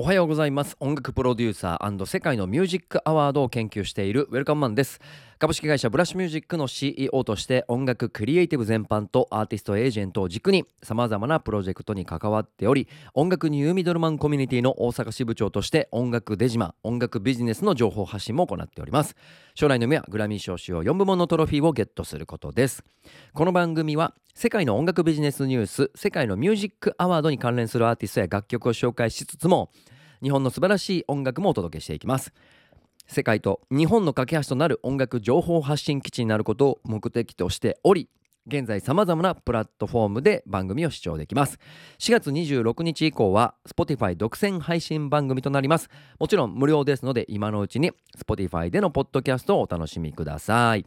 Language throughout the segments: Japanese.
おはようございます。音楽プロデューサー世界のミュージックアワードを研究しているウェルカムマンです。株式会社ブラッシュミュージックの CEO として音楽クリエイティブ全般とアーティストエージェントを軸にさまざまなプロジェクトに関わっており音楽ニューミドルマンコミュニティの大阪支部長として音楽デジマ音楽ビジネスの情報発信も行っております。将来の夢はグラミー賞主要4部門のトロフィーをゲットすることです。この番組は世界の音楽ビジネスニュース世界のミュージックアワードに関連するアーティストや楽曲を紹介しつつも日本の素晴らしい音楽もお届けしていきます。世界と日本の架け橋となる音楽情報発信基地になることを目的としており現在さまざまなプラットフォームで番組を視聴できます。4月26日以降は Spotify 独占配信番組となります。もちろん無料ですので今のうちに Spotify でのポッドキャストをお楽しみください。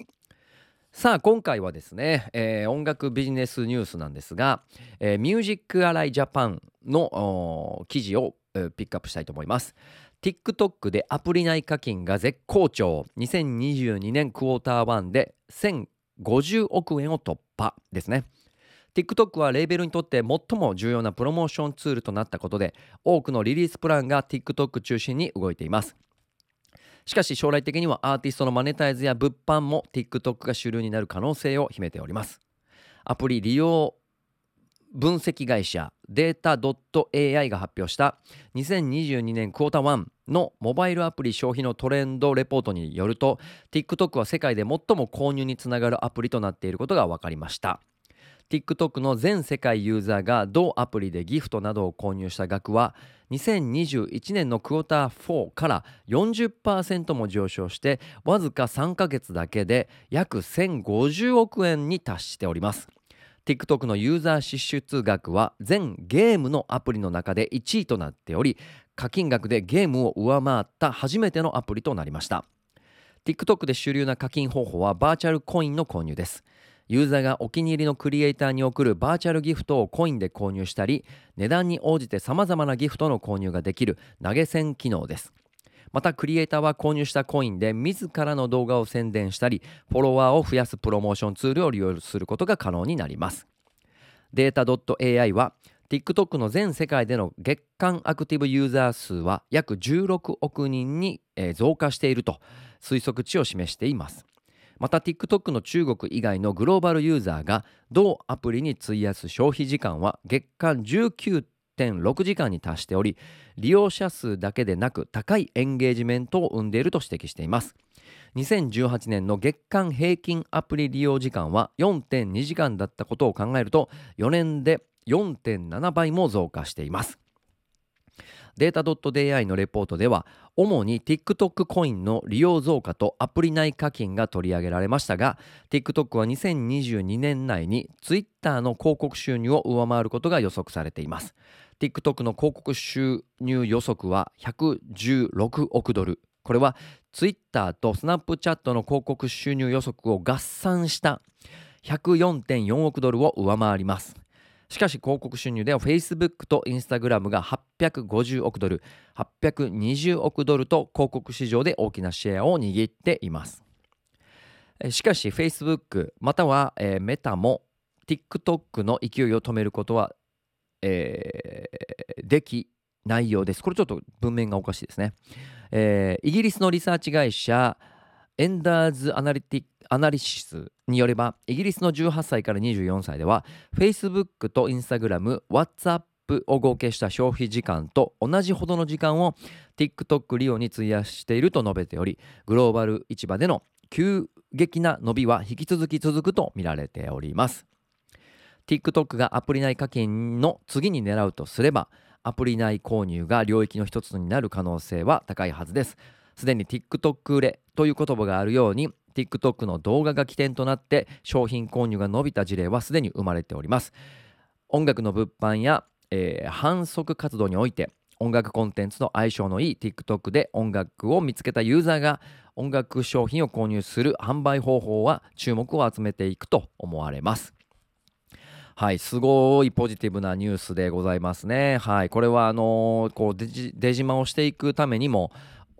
さあ今回はですね、えー、音楽ビジネスニュースなんですが、えー、ミュージックアライジャパンの記事を、えー、ピックアップしたいと思います。TikTok でアプリ内課金が絶好調。2022年クォーター1で1050億円を突破ですね。TikTok はレーベルにとって最も重要なプロモーションツールとなったことで多くのリリースプランが TikTok 中心に動いています。しかし将来的にはアーティストのマネタイズや物販も TikTok が主流になる可能性を秘めております。アプリ利用分析会社データ .ai が発表した2022年クォーター1のモバイルアプリ消費のトレンドレポートによると TikTok は世界で最も購入につながるアプリとなっていることが分かりました。TikTok の全世界ユーザーが同アプリでギフトなどを購入した額は2021年のクォーター4から40%も上昇してわずか3ヶ月だけで約1050億円に達しております。TikTok のユーザー支出額は全ゲームのアプリの中で1位となっており課金額でゲームを上回った初めてのアプリとなりました。TikTok で主流な課金方法はバーチャルコインの購入です。ユーザーがお気に入りのクリエイターに送るバーチャルギフトをコインで購入したり値段に応じて様々なギフトの購入ができる投げ銭機能です。またクリエイターは購入したコインで自らの動画を宣伝したりフォロワーを増やすプロモーションツールを利用することが可能になります。データ .ai は TikTok の全世界での月間アクティブユーザー数は約16億人に増加していると推測値を示しています。また TikTok の中国以外のグローバルユーザーが同アプリに費やす消費時間は月間19.6時間に達しており利用者数だけでなく高いエンゲージメントを生んでいると指摘しています。2018年の月間平均アプリ利用時間は4.2時間だったことを考えると4年で4.7倍も増加しています。データ .ai のレポートでは主に TikTok コインの利用増加とアプリ内課金が取り上げられましたが TikTok は2022年内に Twitter の広告収入を上回ることが予測されています。TikTok の広告収入予測は116億ドル。これは Twitter と Snapchat の広告収入予測を合算した104.4億ドルを上回ります。しかし広告収入では Facebook と Instagram が850億ドル820億ドルと広告市場で大きなシェアを握っています。しかし Facebook または、えー、メタも TikTok の勢いを止めることは、えー、できないようです。これちょっと文面がおかしいですね、えー、イギリスのリサーチ会社エンダーズアナリティアナリシスによればイギリスの18歳から24歳では Facebook と Instagram、WhatsApp を合計した消費時間と同じほどの時間を TikTok 利用に費やしていると述べておりグローバル市場での急激な伸びは引き続き続くと見られております。TikTok がアプリ内課金の次に狙うとすればアプリ内購入が領域の一つになる可能性は高いはずです。すでに TikTok 売れという言葉があるように TikTok の動画が起点となって商品購入が伸びた事例はすでに生まれております音楽の物販や、えー、反則活動において音楽コンテンツの相性のいい TikTok で音楽を見つけたユーザーが音楽商品を購入する販売方法は注目を集めていくと思われますはい、すごいポジティブなニュースでございますね。はい、これはあのー、こうデジデジマをしていくためにも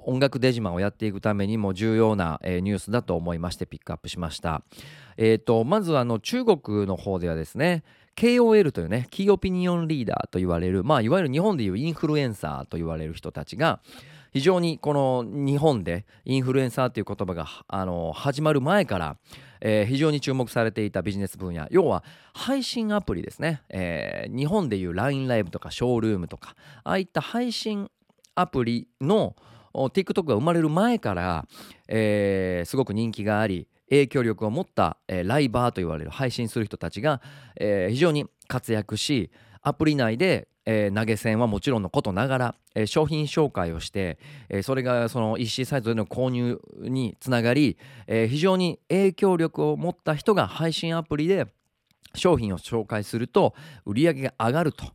音楽デジマンをやっていくためにも重要な、えー、ニュースだと思いましてピックアップしました。えーと、まずあの中国の方ではですね KOL というねキーオピニオンリーダーと言われるまあいわゆる日本でいうインフルエンサーと言われる人たちが非常にこの日本でインフルエンサーという言葉があの始まる前から、えー、非常に注目されていたビジネス分野要は配信アプリですね、えー、日本でいう LINE ライブとかショールームとかああいった配信アプリの TikTok が生まれる前から、えー、すごく人気があり影響力を持った、えー、ライバーと言われる配信する人たちが、えー、非常に活躍しアプリ内でえー、投げ銭はもちろんのことながら、えー、商品紹介をして、えー、それがその EC サイトでの購入につながり、え非常に影響力を持った人が配信アプリで商品を紹介すると売り上げが上がると。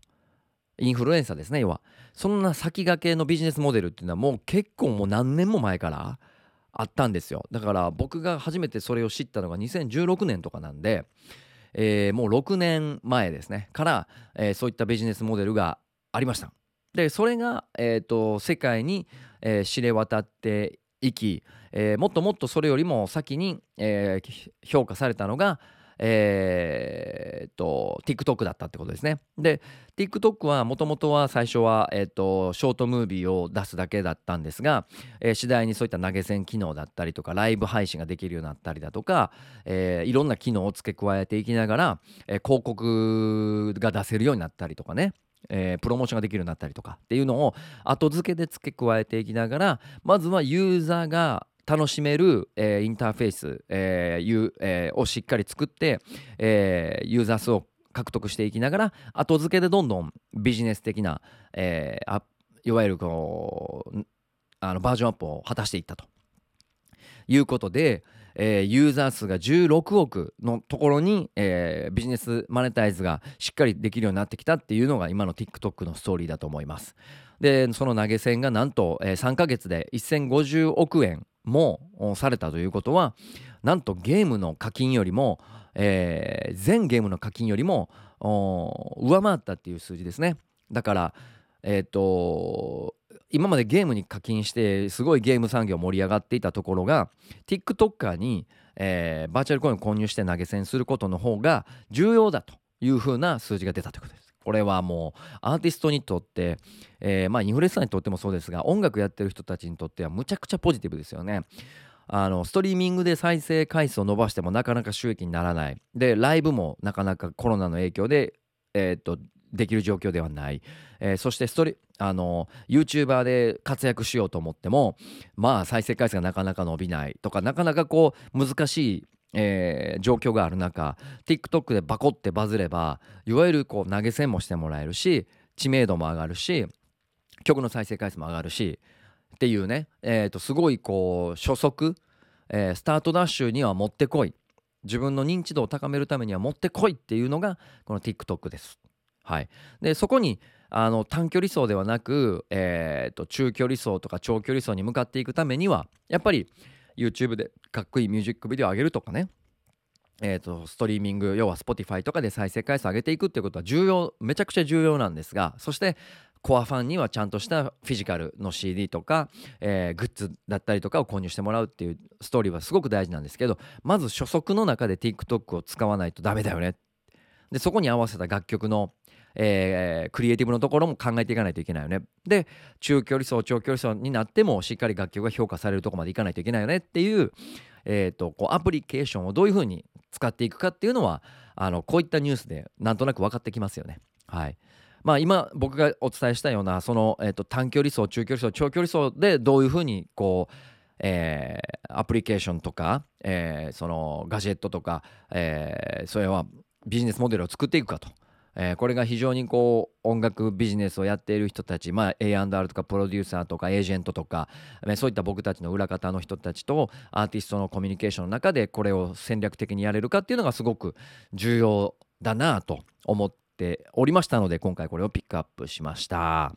インフルエンサーですね要は。そんな先駆けのビジネスモデルっていうのはもう結構もう何年も前からあったんですよ。だから僕が初めてそれを知ったのが2016年とかなんでえー、もう6年前ですね。から、えー、そういったビジネスモデルがありました。でそれが、えーと、世界に、えー、知れ渡っていき、えー、もっともっとそれよりも先に、えー、評価されたのが、えー、と TikTok だったってことですね。で TikTok はもともとは最初は、えーと、ショートムービーを出すだけだったんですが、えー、次第にそういった投げ銭機能だったりとかライブ配信ができるようになったりだとか、えー、いろんな機能を付け加えていきながら、えー、広告が出せるようになったりとかねえー、プロモーションができるようになったりとかっていうのを後付けで付け加えていきながらまずはユーザーが楽しめる、えー、インターフェース、えーえー、をしっかり作って、え、ユーザー数を獲得していきながら後付けでどんどんビジネス的な、えー、いわゆるこうあのバージョンアップを果たしていったということで、えー、ユーザー数が16億のところに、えー、ビジネスマネタイズがしっかりできるようになってきたっていうのが今の TikTok のストーリーだと思います。でその投げ銭がなんと、えー、3ヶ月で1050億円もされたということはなんとゲームの課金よりも、えー、全ゲームの課金よりも上回ったっていう数字ですねだからえっ、ー、と今までゲームに課金してすごいゲーム産業盛り上がっていたところが TikToker に、えー、バーチャルコインを購入して投げ銭することの方が重要だというふうな数字が出たということです。これはもうアーティストにとって、えー、まあインフルエンサーにとってもそうですが音楽やってる人たちにとってはむちゃくちゃポジティブですよね。あのストリーミングで再生回数を伸ばしてもなかなか収益にならないでライブもなかなかコロナの影響で、えー、っとできる状況ではない、えー、そしてストリあの YouTuber で活躍しようと思ってもまあ再生回数がなかなか伸びないとかなかなかこう難しいえー、状況がある中 TikTok でバコってバズればいわゆるこう投げ銭もしてもらえるし知名度も上がるし曲の再生回数も上がるしっていうね、えー、とすごいこう初速、えー、スタートダッシュにはもってこい自分の認知度を高めるためにはもってこいっていうのがこの TikTok です。はい、でそこにあの短距離走ではなく、えー、と中距離走とか長距離走に向かっていくためにはやっぱり YouTube でかっこいいミュージックビデオを上げるとかね。えーと、ストリーミング要は Spotify とかで再生回数上げていくっていうことは重要めちゃくちゃ重要なんですがそしてコアファンにはちゃんとしたフィジカルの CD とか、えー、グッズだったりとかを購入してもらうっていうストーリーはすごく大事なんですけどまず初速の中で TikTok を使わないとダメだよね。でそこに合わせた楽曲のえー、クリエイティブのところも考えていかないといけないよね。で中距離走長距離走になってもしっかり楽曲が評価されるとこまでいかないといけないよねっていう,、えーと、こうアプリケーションをどういうふうに使っていくかっていうのはあのこういったニュースでなんとなく分かってきますよね。はいまあ、今僕がお伝えしたようなその、えーと、短距離走中距離走長距離走でどういうふうにこうえー、アプリケーションとか、えー、そのガジェットとか、えー、それはビジネスモデルを作っていくかとえー、これが非常にこう音楽ビジネスをやっている人たち、まあ、A&R とかプロデューサーとかエージェントとか、ね、そういった僕たちの裏方の人たちとアーティストのコミュニケーションの中でこれを戦略的にやれるかっていうのがすごく重要だなと思っておりましたので今回これをピックアップしました。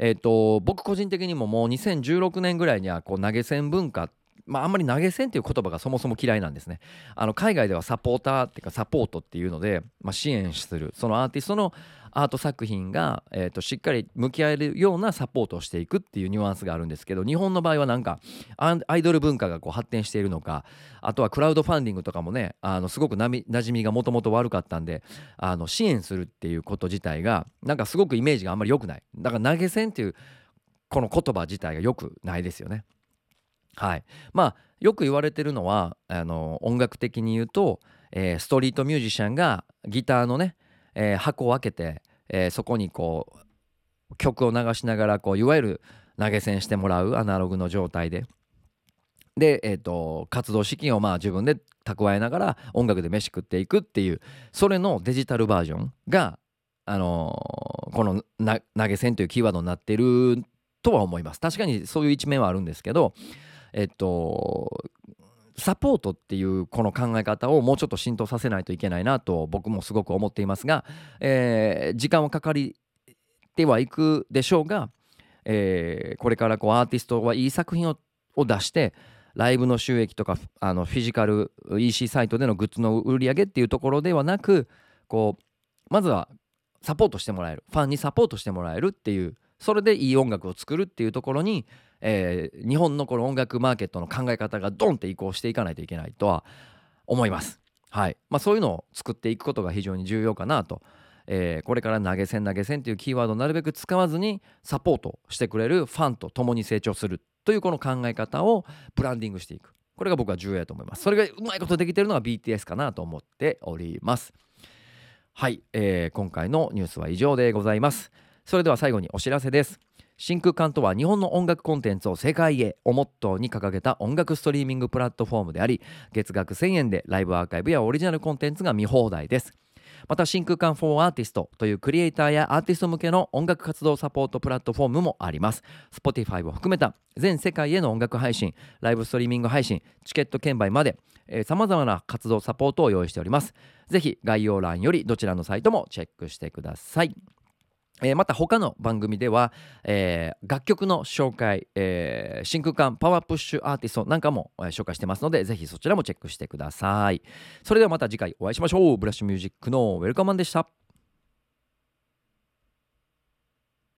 えーと、僕個人的にももう2016年ぐらいにはこう投げ銭文化まあ、あんまり投げ銭っていう言葉がそもそも嫌いなんですね。あの海外ではサポーターっていうかサポートっていうので、まあ、支援するそのアーティストのアート作品が、えー、としっかり向き合えるようなサポートをしていくっていうニュアンスがあるんですけど日本の場合はなんかアイドル文化がこう発展しているのかあとはクラウドファンディングとかもねあのすごくなみ馴染みがもともと悪かったんであの支援するっていうこと自体がなんかすごくイメージがあんまり良くないだから投げ銭っていうこの言葉自体が良くないですよね。はい、まあよく言われてるのはあの音楽的に言うと、えー、ストリートミュージシャンがギターのね、えー、箱を開けて、えー、そこにこう曲を流しながらこういわゆる投げ銭してもらうアナログの状態で。で、えーと、活動資金をまあ自分で蓄えながら音楽で飯食っていくっていうそれのデジタルバージョンが、あのー、この投げ銭というキーワードになってるとは思います確かにそういう一面はあるんですけどえっとサポートっていうこの考え方をもうちょっと浸透させないといけないなと僕もすごく思っていますが、えー、時間はかかりてはいくでしょうが、えー、これからこうアーティストはいい作品を出してライブの収益とかあのフィジカル EC サイトでのグッズの売り上げっていうところではなくこうまずはサポートしてもらえる。ファンにサポートしてもらえるっていう。それでいい音楽を作るっていうところに、えー、日本のこの音楽マーケットの考え方がドンって移行していかないといけないとは思います。はい。まあ、そういうのを作っていくことが非常に重要かなと、えー、これから投げ銭投げ銭というキーワードをなるべく使わずにサポートしてくれるファンと共に成長するというこの考え方をブランディングしていく。これが僕は重要だと思います。それがうまいことできてるのが BTS かなと思っております。はい、えー、今回のニュースは以上でございます。それでは最後にお知らせです。真空管とは日本の音楽コンテンツを世界へをモットーに掲げた音楽ストリーミングプラットフォームであり月額1000円でライブアーカイブやオリジナルコンテンツが見放題です。また真空管 for Artist というクリエイターやアーティスト向けの音楽活動サポートプラットフォームもあります。Spotify を含めた全世界への音楽配信ライブストリーミング配信チケット券売までさまざまな活動サポートを用意しております。ぜひ概要欄よりどちらのサイトもチェックしてください。えー、また他の番組では、えー、楽曲の紹介、えー、真空管パワープッシュアーティストなんかも、え紹介してますのでぜひそちらもチェックしてください。それではまた次回お会いしましょう。ブラッシュミュージックのウェルカムマンでした。